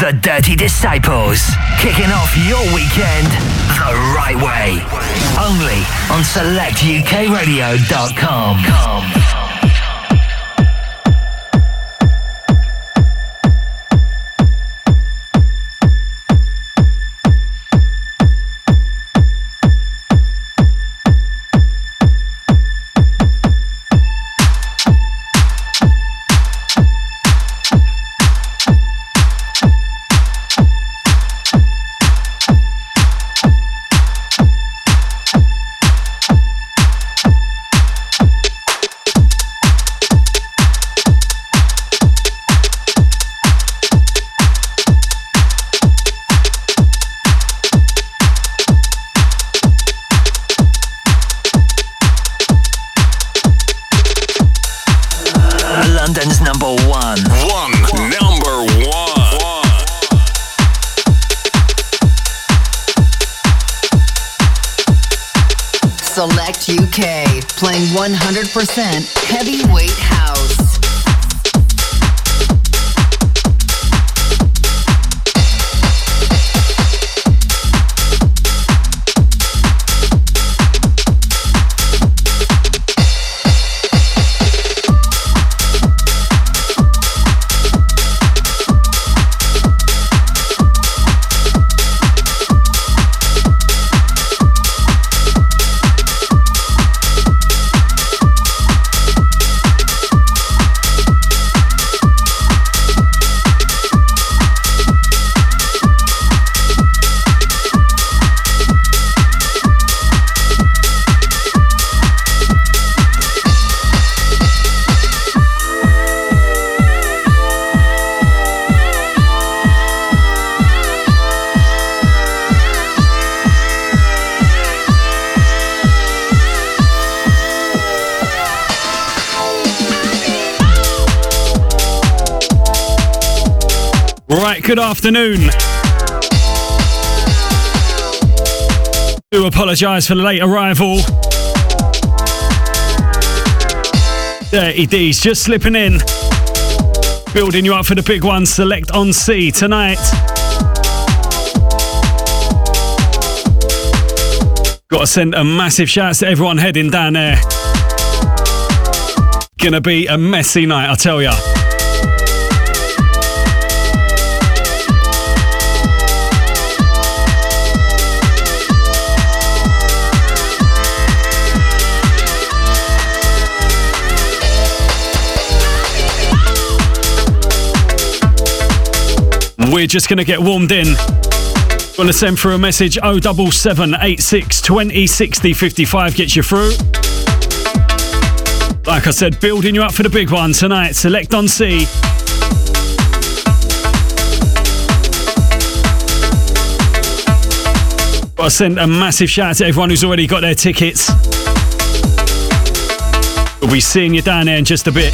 The Dirty Disciples, kicking off your weekend the right way. Only on selectukradio.com. good afternoon. Do apologise for the late arrival. Dirty D's just slipping in. Building you up for the big one, Select on Sea tonight. Got to send a massive shout to everyone heading down there. Gonna be a messy night, I tell ya. We're just going to get warmed in. Want to send through a message 07786 2060 55 gets you through. Like I said, building you up for the big one tonight. Select on Sea. I send a massive shout out to everyone who's already got their tickets. We'll be seeing you down there in just a bit.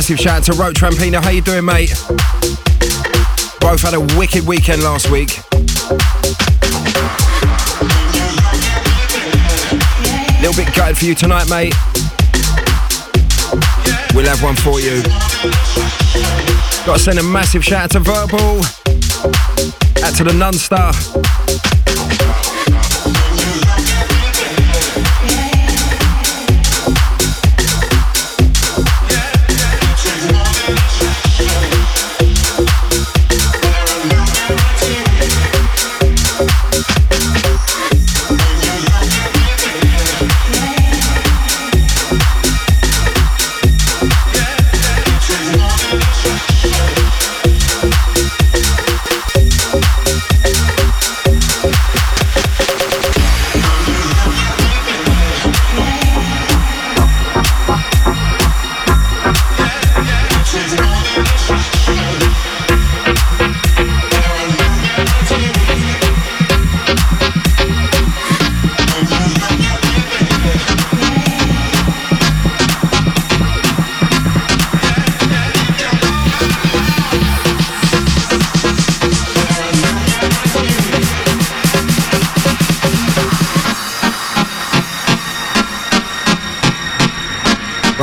Massive shout out to Rote Trampino. How you doing, mate? Both had a wicked weekend last week. Little bit gutted for you tonight, mate. We'll have one for you. Got to send a massive shout out to Verbal. Out to the Nunstar.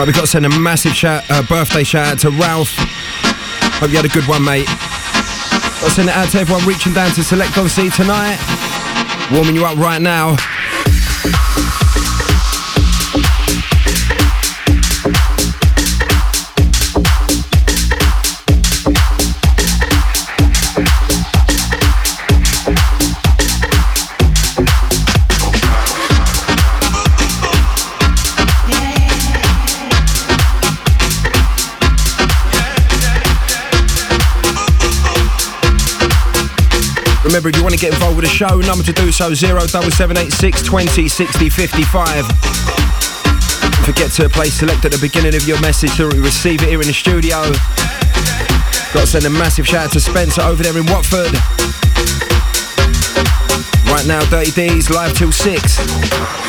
We've got to send a massive shout, uh, birthday shout out to Ralph. Hope you had a good one, mate. To send it out to everyone reaching down to Select on Sea tonight. Warming you up right now. Remember, if you want to get involved with the show, number to do so 07786 20 60 55. Forget to play select at the beginning of your message so we receive it here in the studio. Got to send a massive shout out to Spencer over there in Watford. Right now, Dirty D's live till 6.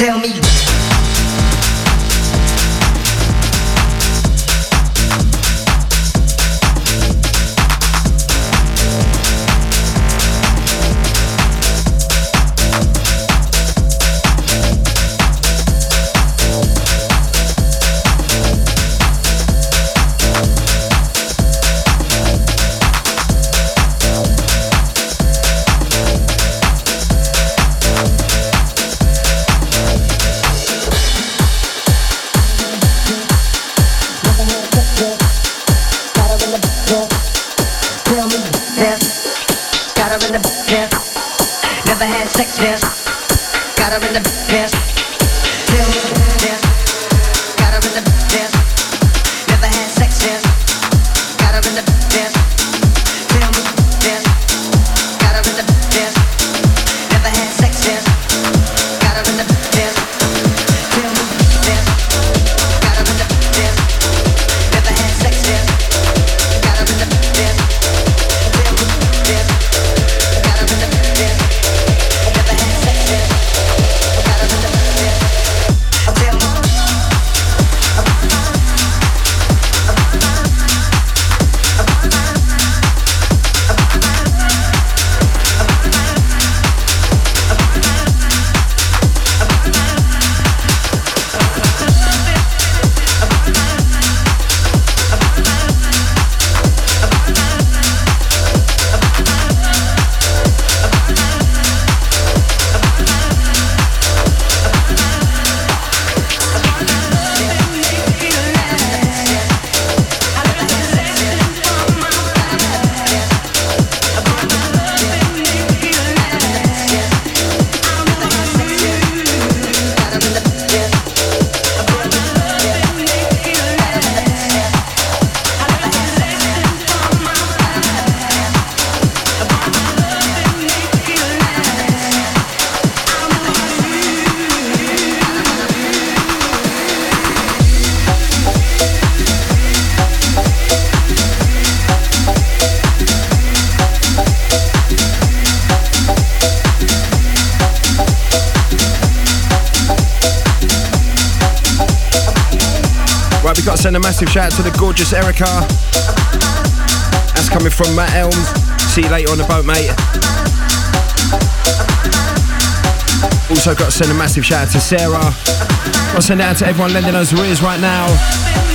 Send a massive shout out to the gorgeous Erica. That's coming from Matt Elms. See you later on the boat, mate. Also got to send a massive shout out to Sarah. To send out to everyone lending us ears right now.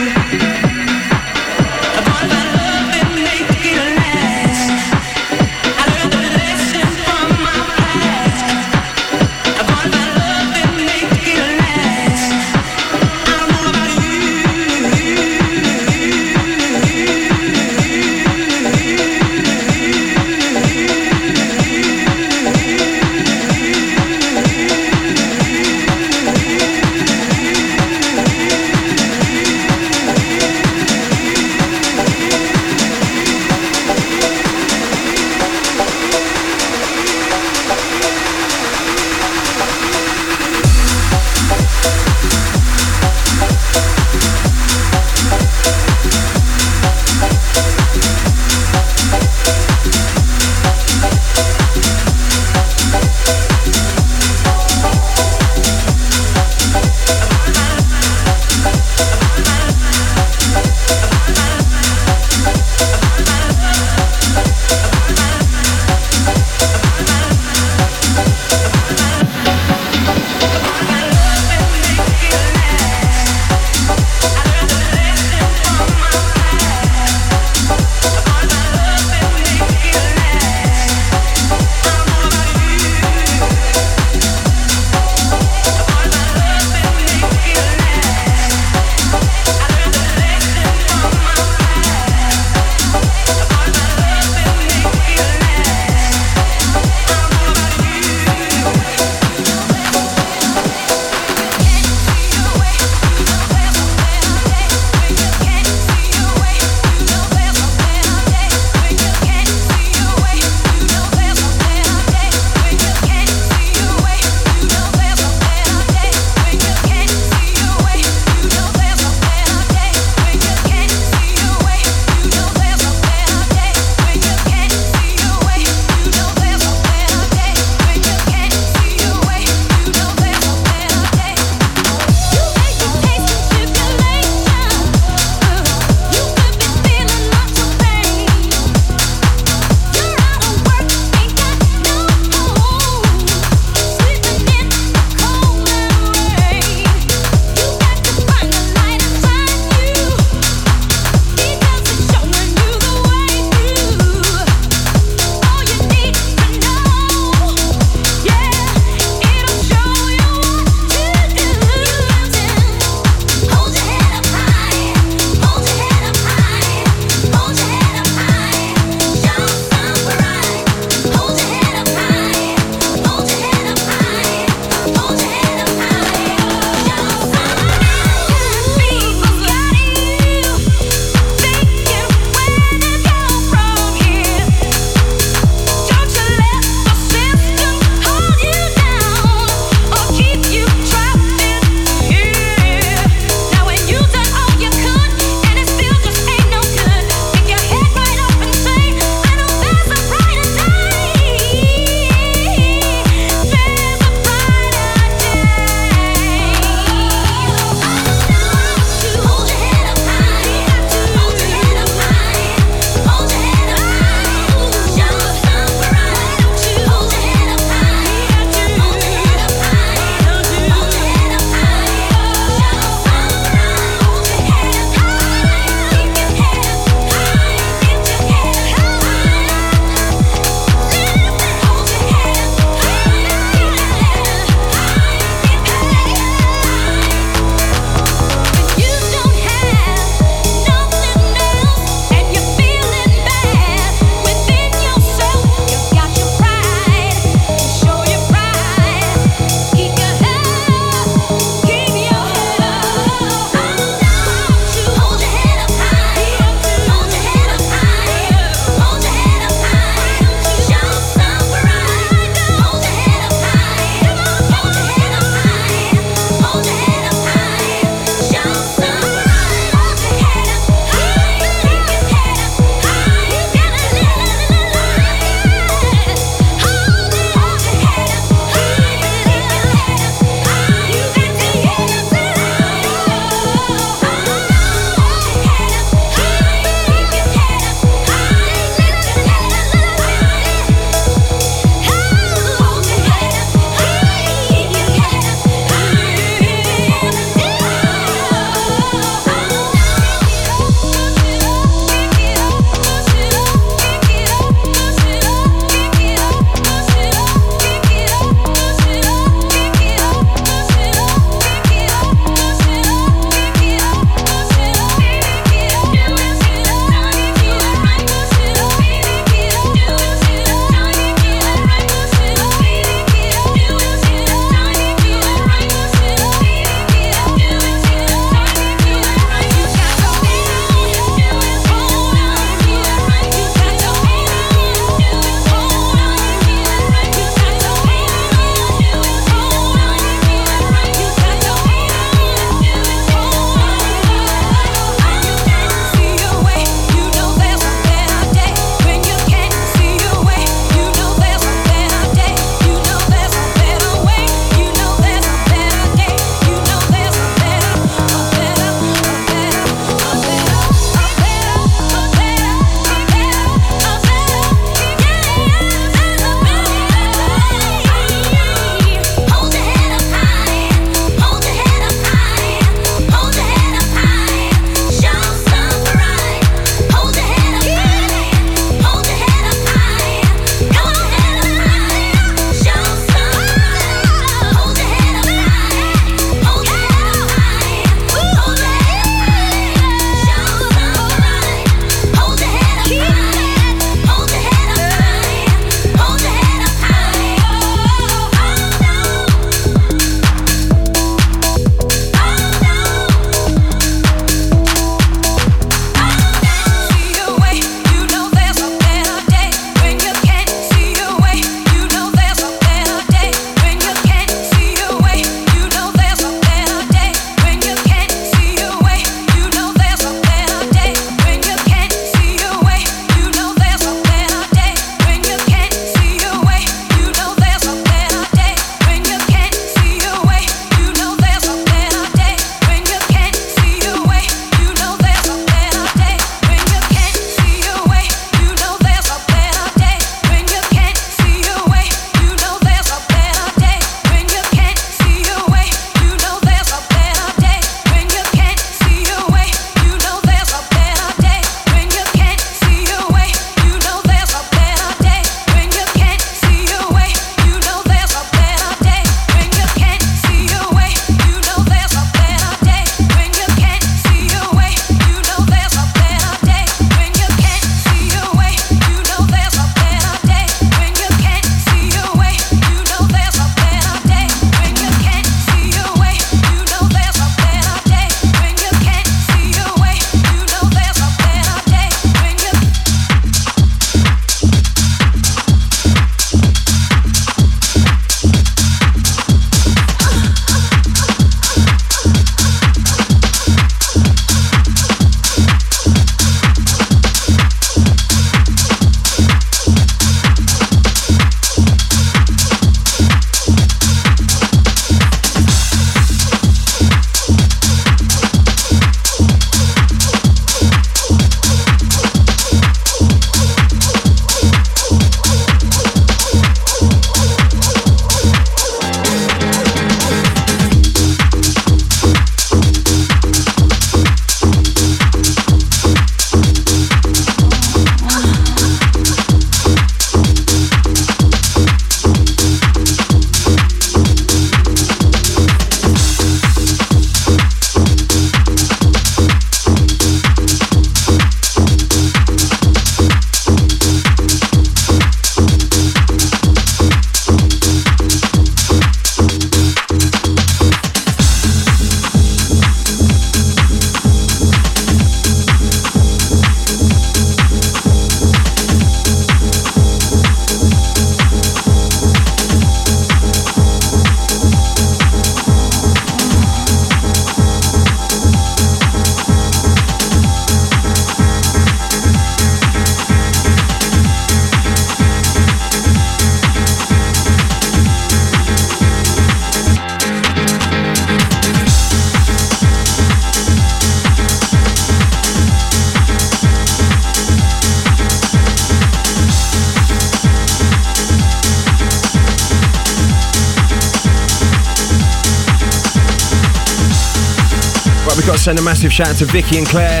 Send a massive shout out to Vicky and Claire.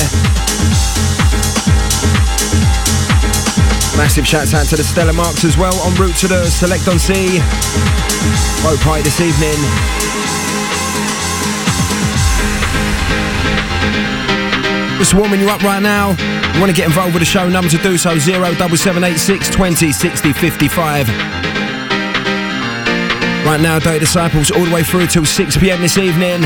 Massive shout out to the Stella Marks as well, en route to the Select on Sea boat party this evening. Just warming you up right now. You want to get involved with the show, number to do so 07786 20 60 55. Right now, Day Disciples all the way through till 6 pm this evening.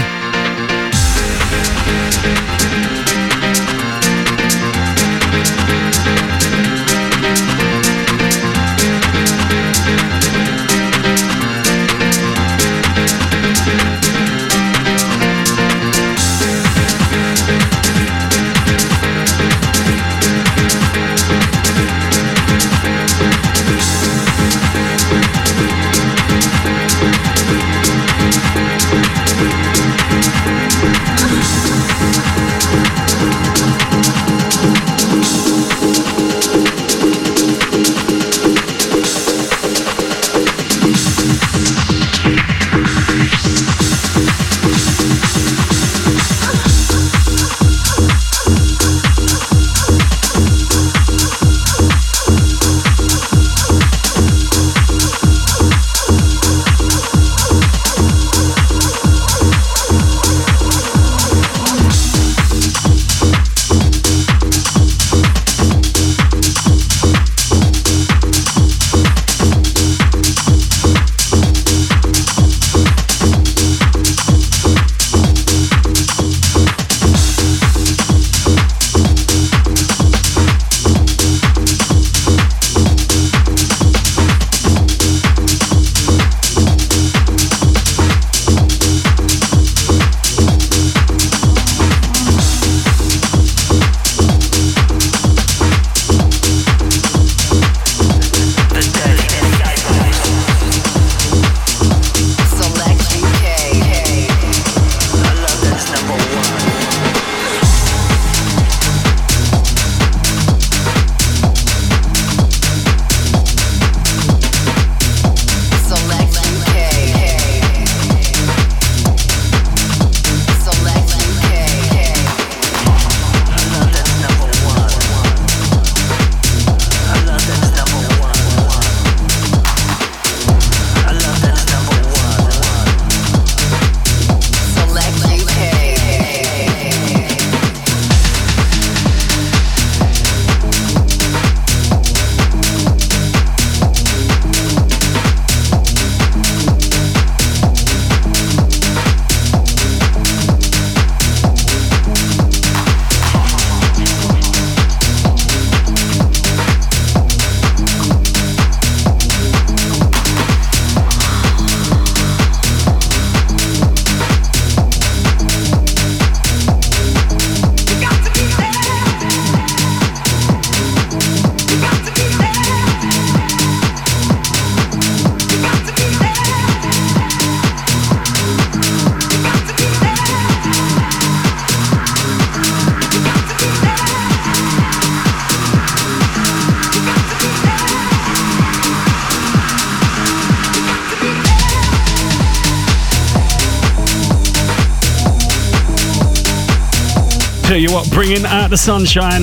Bringing out the sunshine.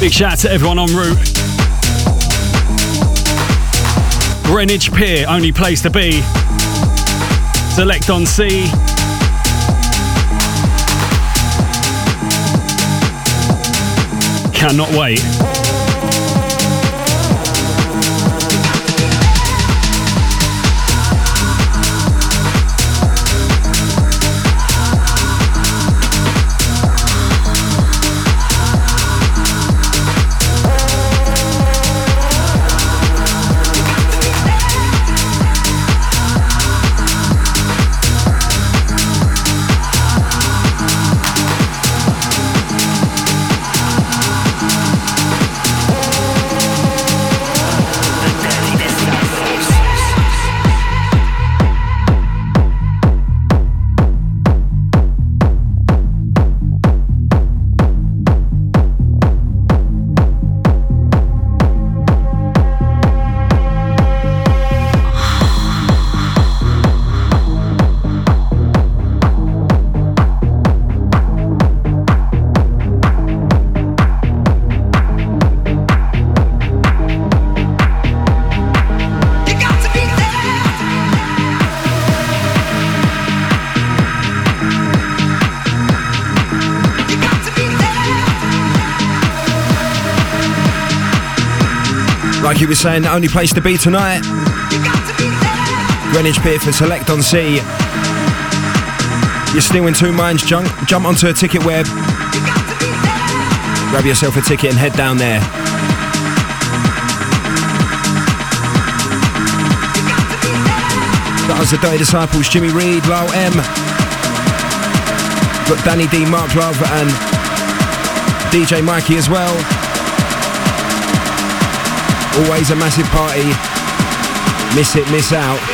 Big shout out to everyone en route. Greenwich Pier, only place to be. Select on Sea. Cannot wait. Saying the only place to be tonight. Greenwich Pier for Select on Sea. You're still in two minds, jump, jump onto a TicketWeb. Grab yourself a ticket and head down there. That was the Dirty Disciples, Jimmy Reed, Lyle M. Got Danny D, Mark Love, and DJ Mikey as well. Always a massive party. Miss it, miss out.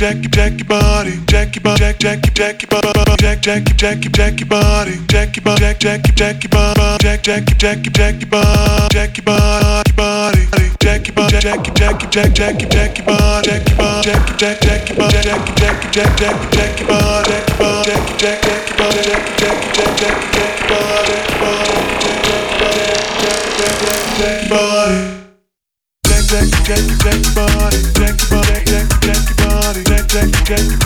Jack jack your jack jack body, jack your jack jack jack your body, jack jack jack jack your body, jack your jack jack jack your body, jack jack jack jack your body, jack your body, body, jack your jack jack jack jack your jack your body, jack your body, jack jack jack your body, jack jack jack jack jack your body, jack your body, jack jack jack your body, jack jack jack jack jack jack,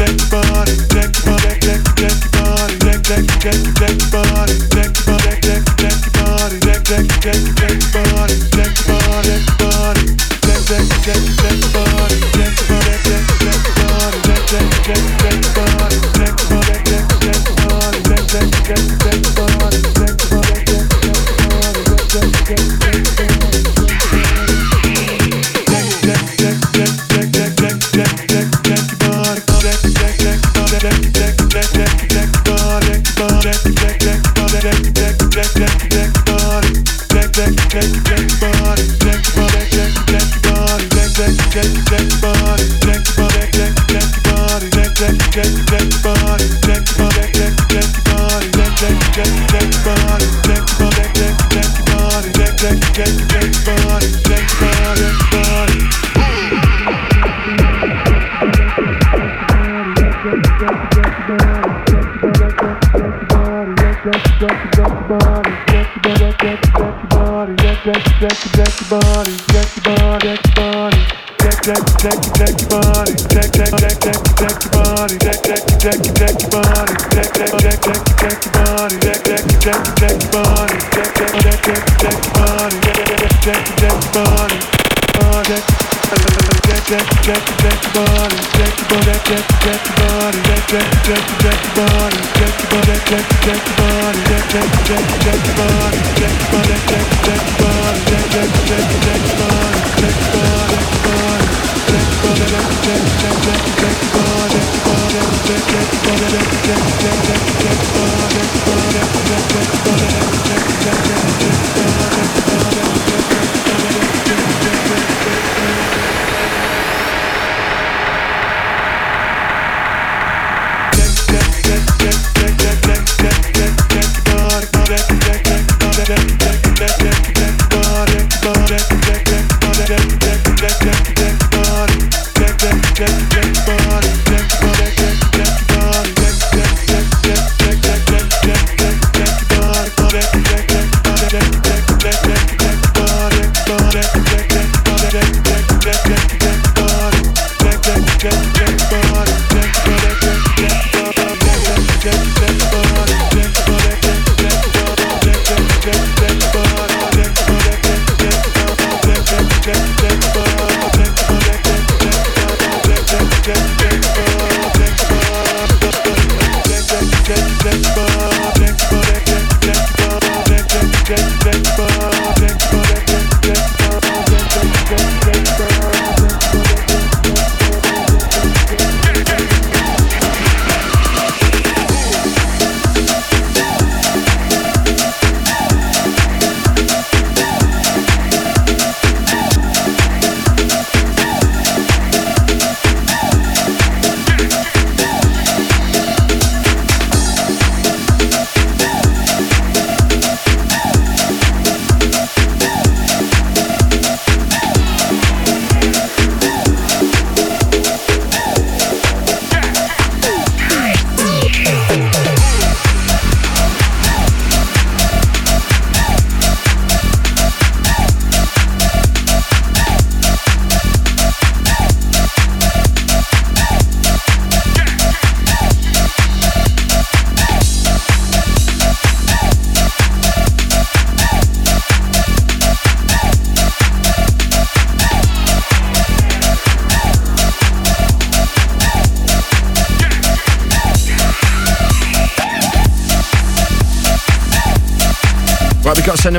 send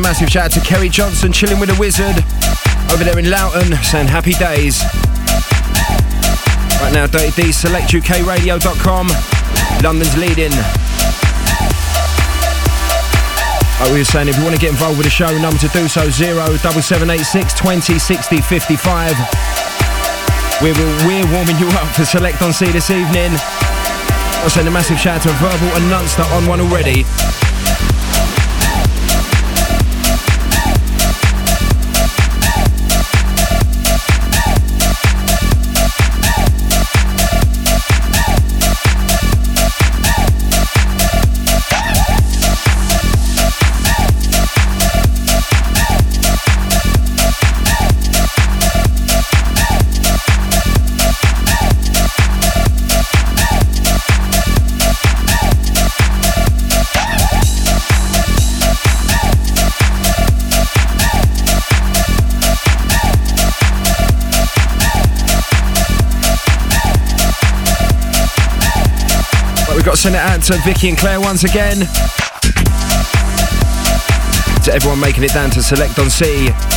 massive shout out to Kerry Johnson, chilling with the wizard over there in Loughton, saying happy days. Right now, Dirty D, selectukradio.com, London's leading. Like we were saying, if you want to get involved with the show, number to do so 07786 20 60 55. We're, we're warming you up for Select on Sea this evening. I'll send a massive shout out to Verbal and Nunster on one already. To Vicky and Claire once again. To everyone making it down to Select on C.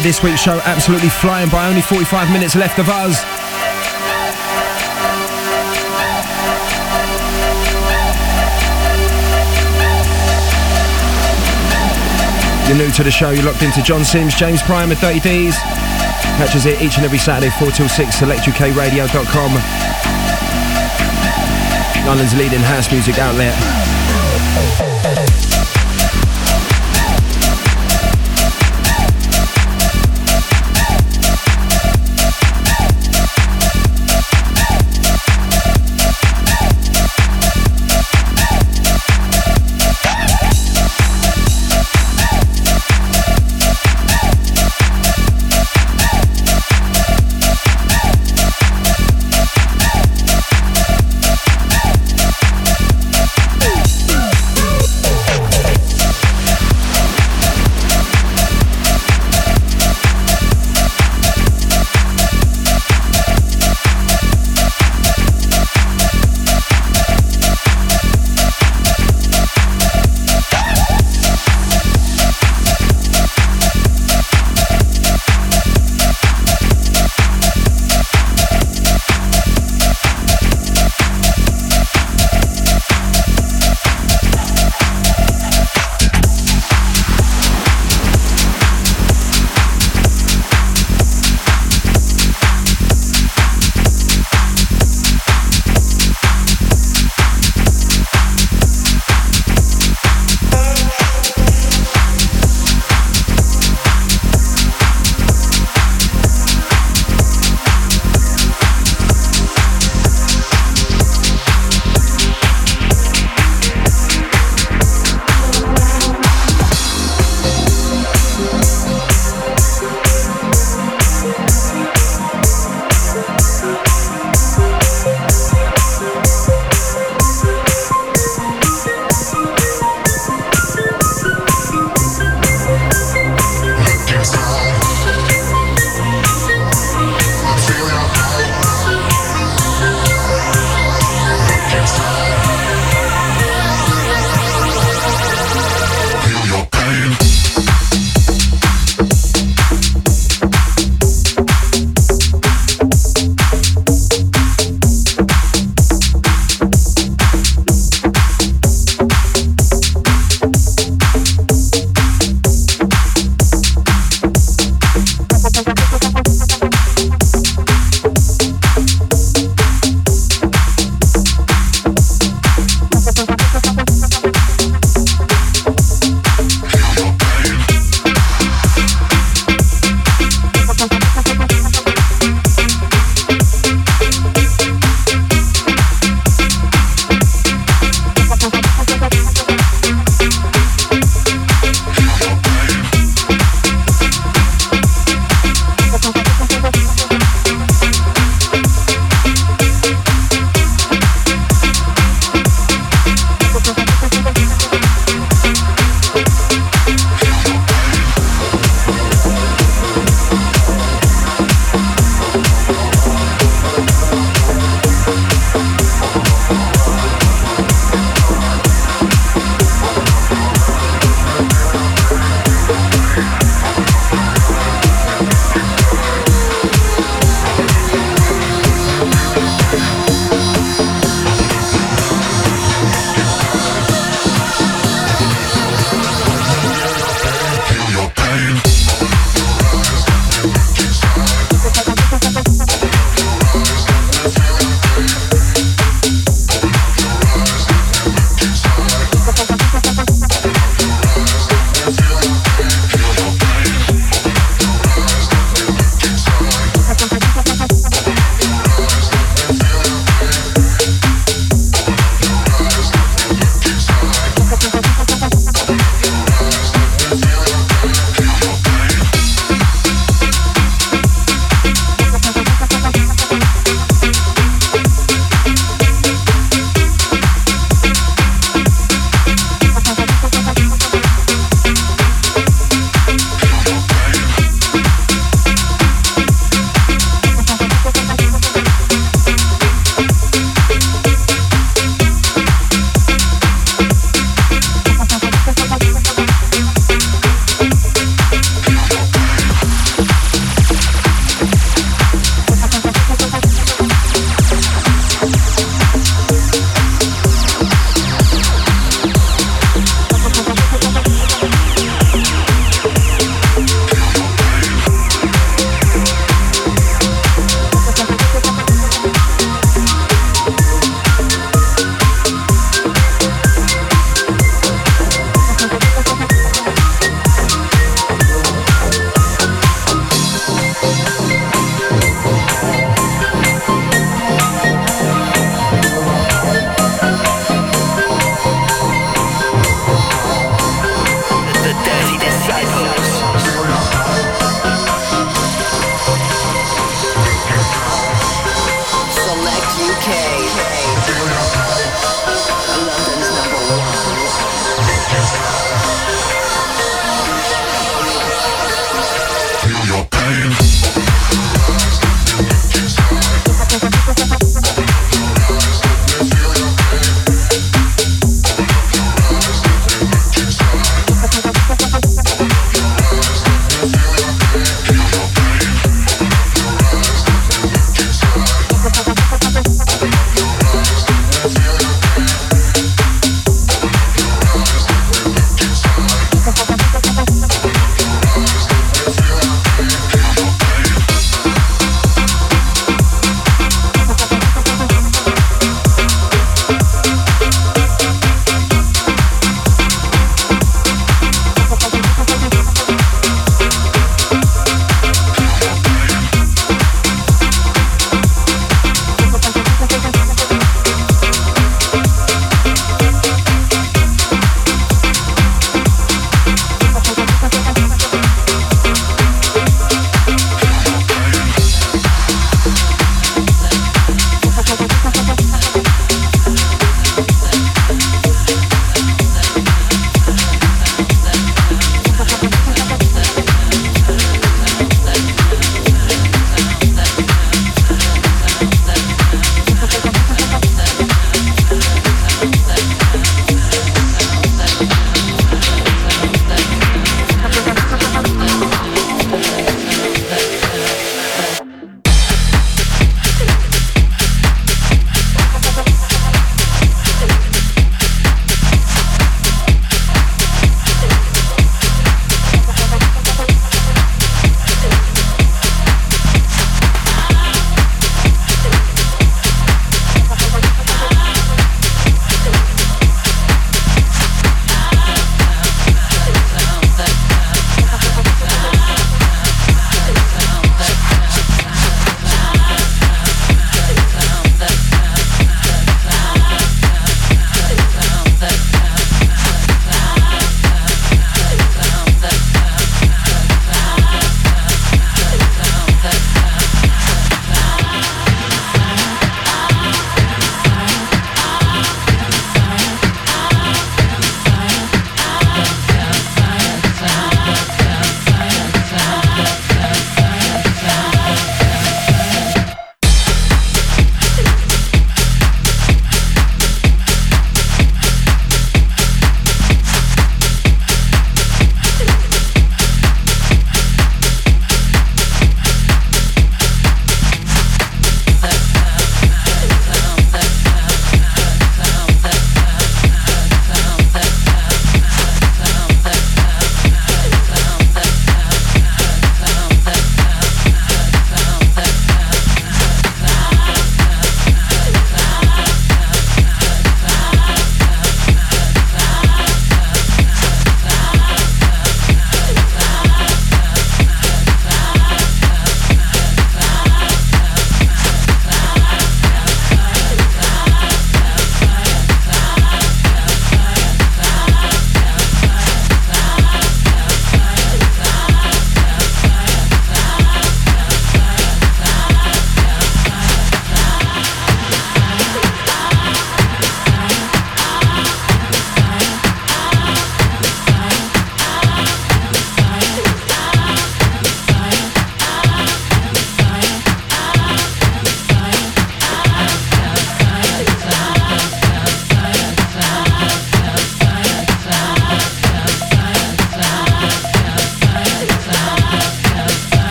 uh, this week's show absolutely flying by. Only 45 minutes left of us. You're new to the show, you're locked into John Sims, James Prime, and Dirty D's. Catch us here each and every Saturday, 4 till 6, selectukradio.com. London's leading house music outlet.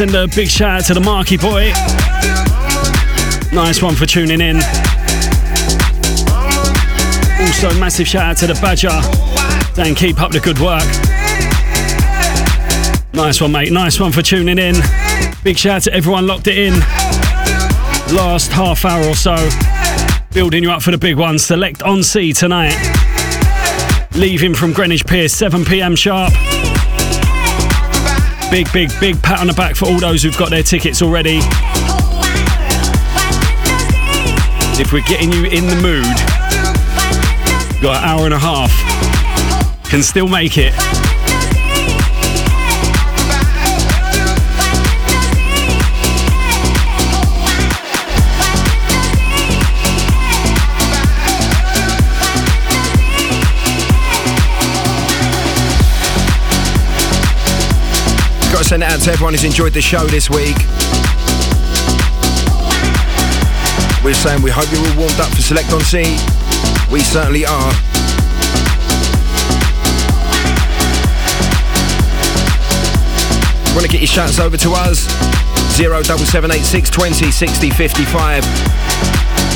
Send a big shout out to the Marky boy. Nice one for tuning in. Also, massive shout out to the Badger. Dan, keep up the good work. Nice one, mate. Nice one for tuning in. Big shout out to everyone locked it in. Last half hour or so. Building you up for the big one. Select on Sea tonight. Leaving from Greenwich Pier, 7 pm sharp. Big, big, big pat on the back for all those who've got their tickets already. If we're getting you in the mood, got an hour and a half, can still make it. Send it out to everyone who's enjoyed the show this week. We're saying we hope you're all warmed up for Select on Sea. We certainly are. Want to get your shouts over to us? 07786 20 60 55.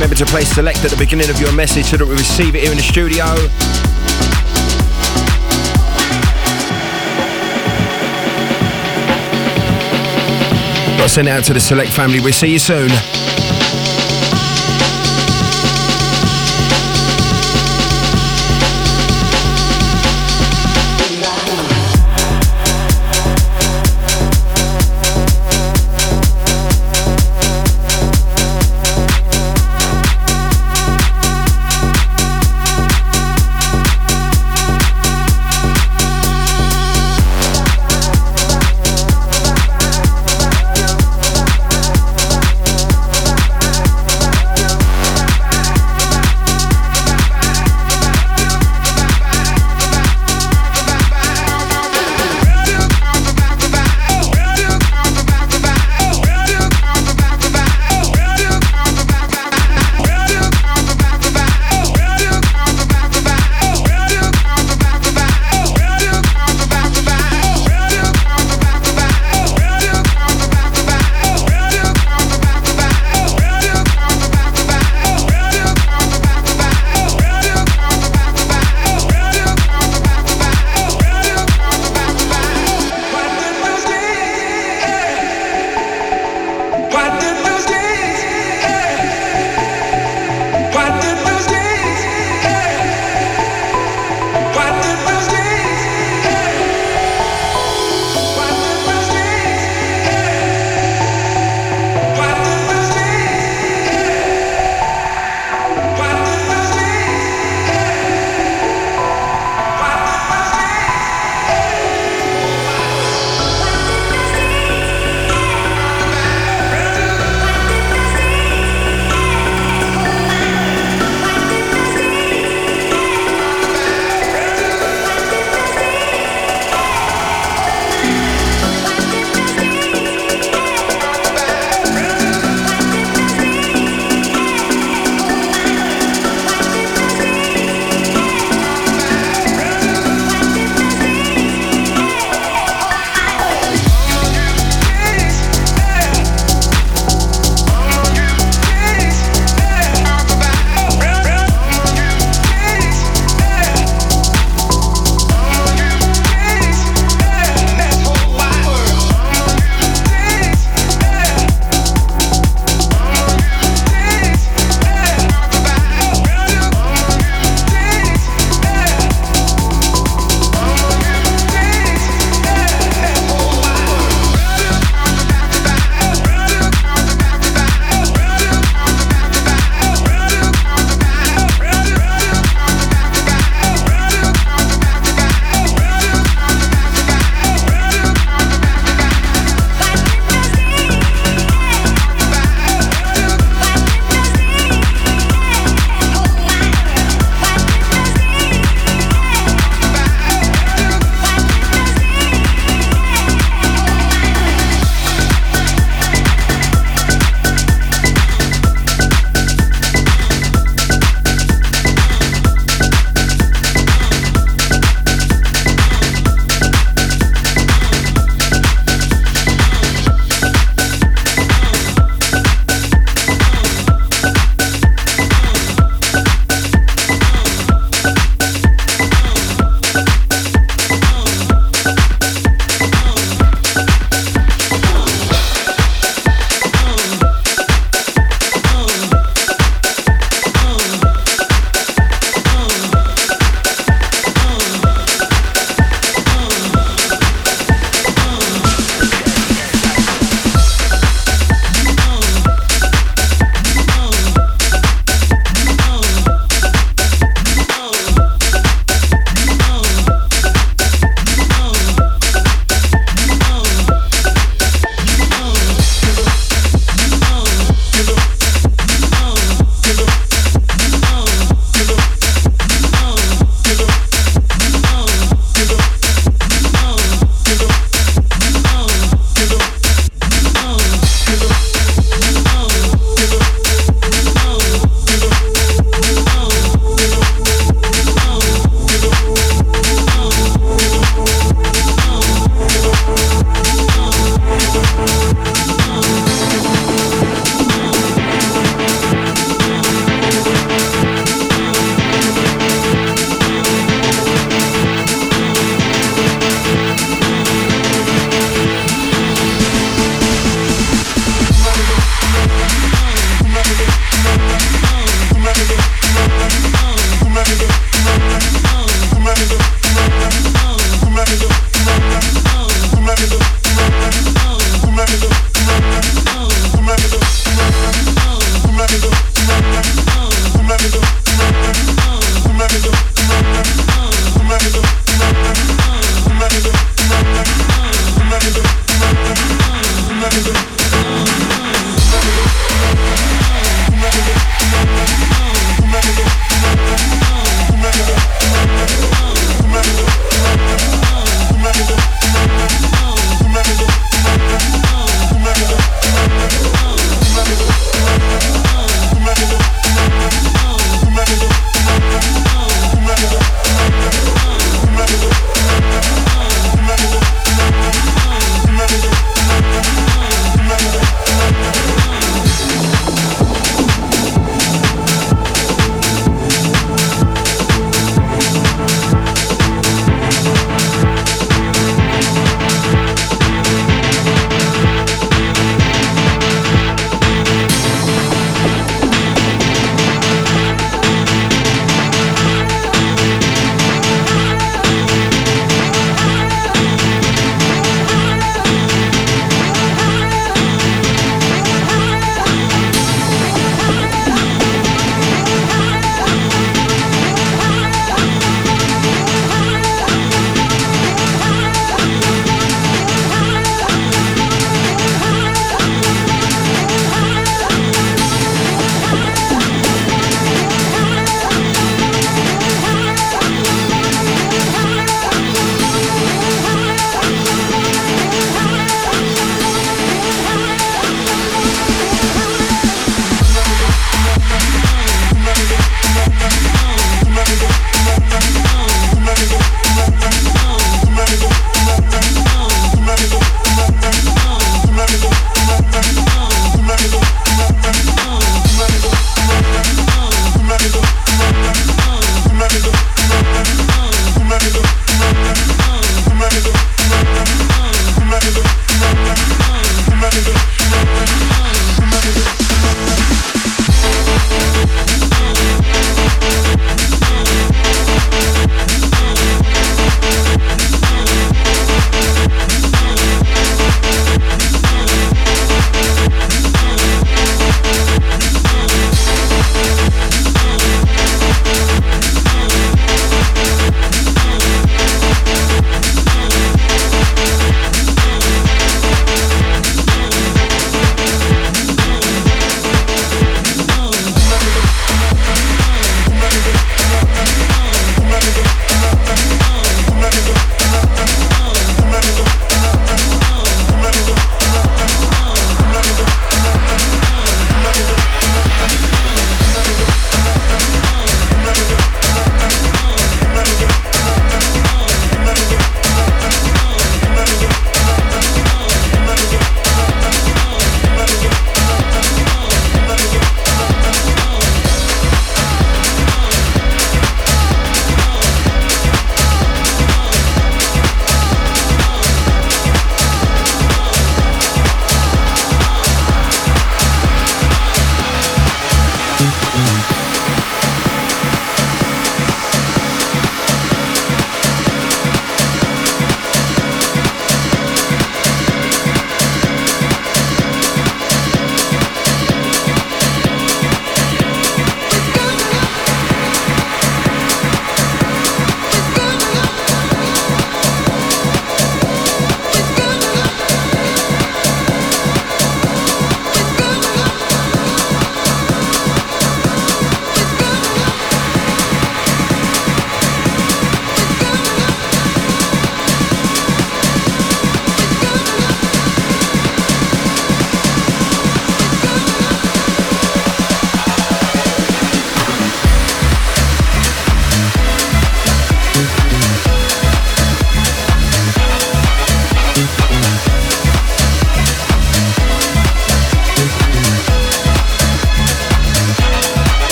Remember to place select at the beginning of your message so that we receive it here in the studio. Got to send out to the Select family. We'll see you soon.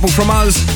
Couple from us.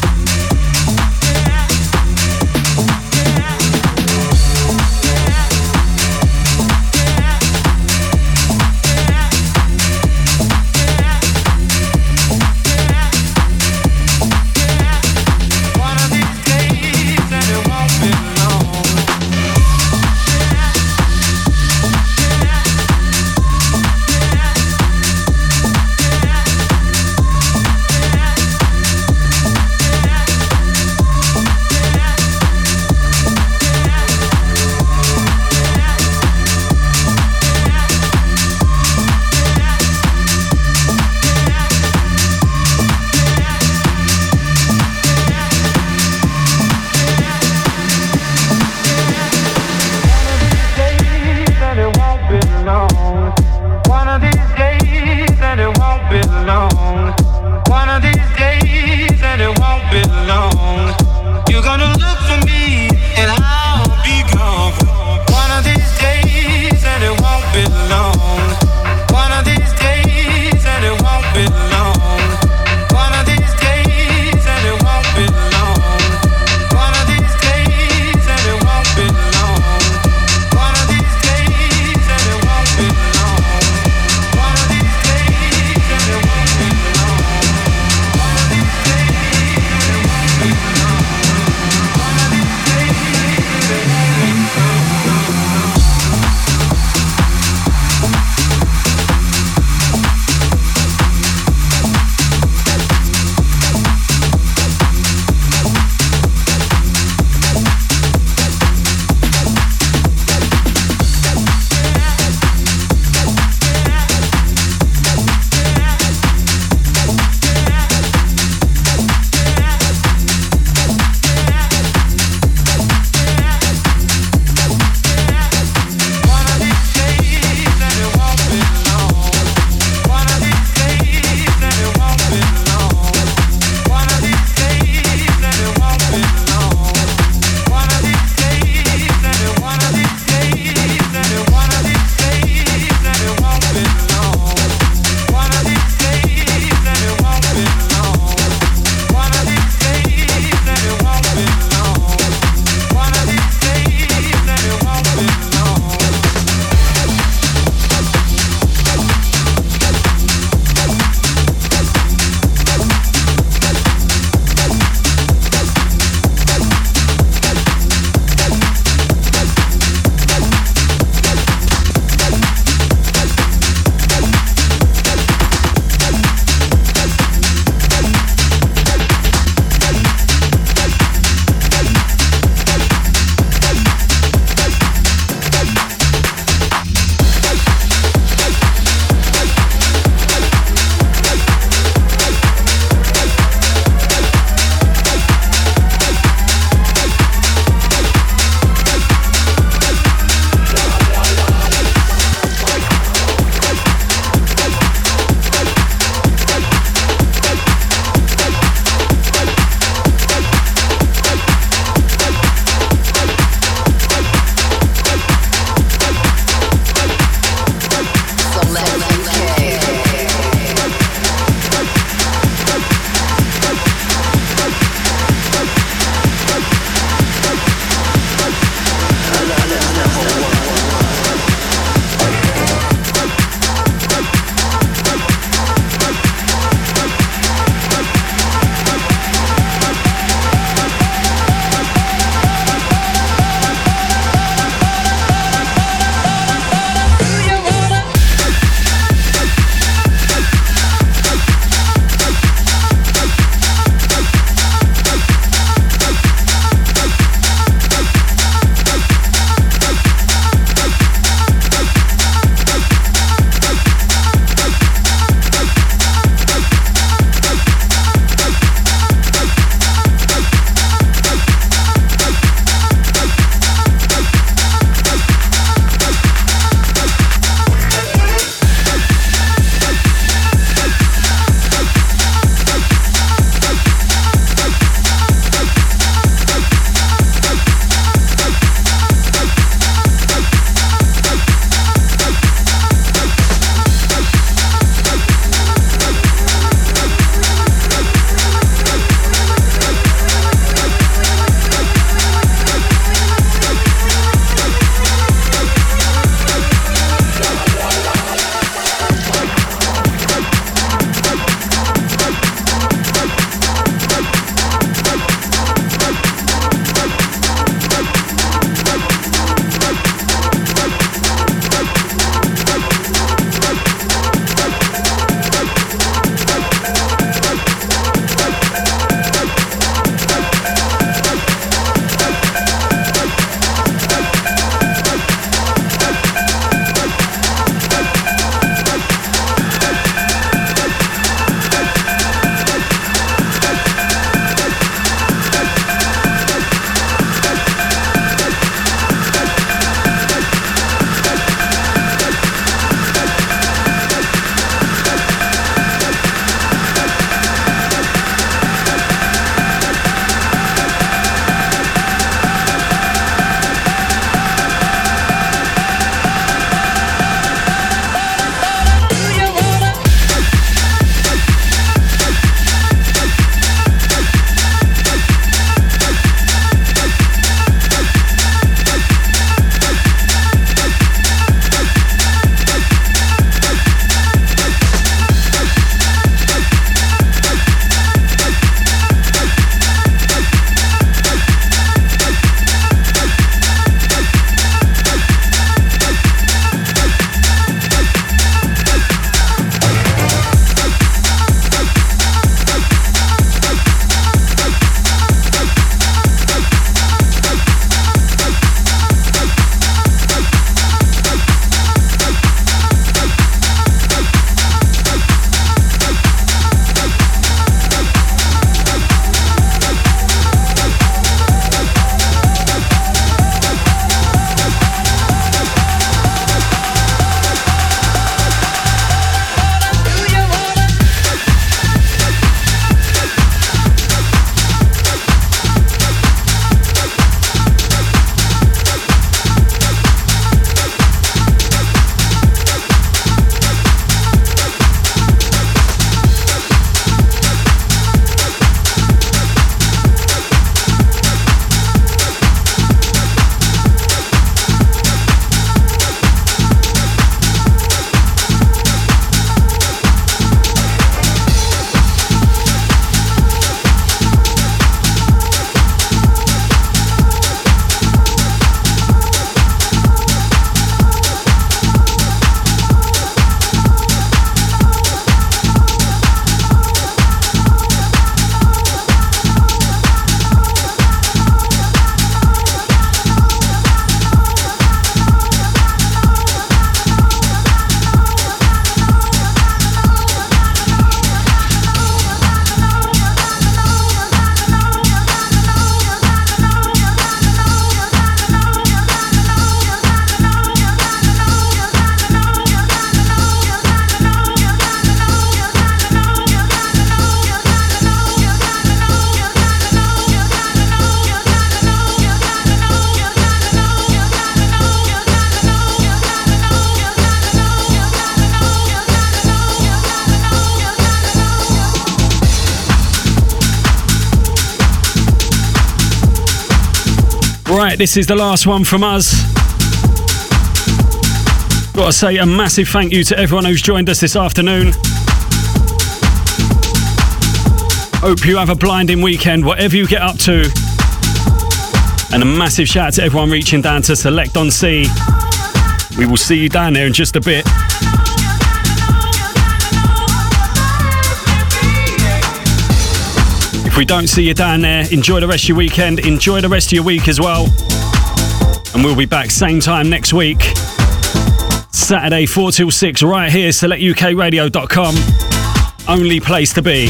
Right, this is the last one from us. Gotta say a massive thank you to everyone who's joined us this afternoon. Hope you have a blinding weekend, whatever you get up to. And a massive shout out to everyone reaching down to Select on Sea. We will see you down there in just a bit. If we don't see you down there, enjoy the rest of your weekend, enjoy the rest of your week as well. And we'll be back same time next week. Saturday 4 till 6 right here, selectukradio.com. Only place to be.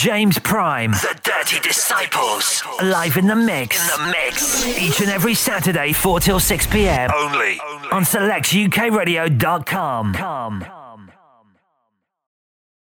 James Prime, the Dirty Disciples, live in the mix. In the mix. Each and every Saturday, 4 till 6 p.m. Only. On selectukradio.com.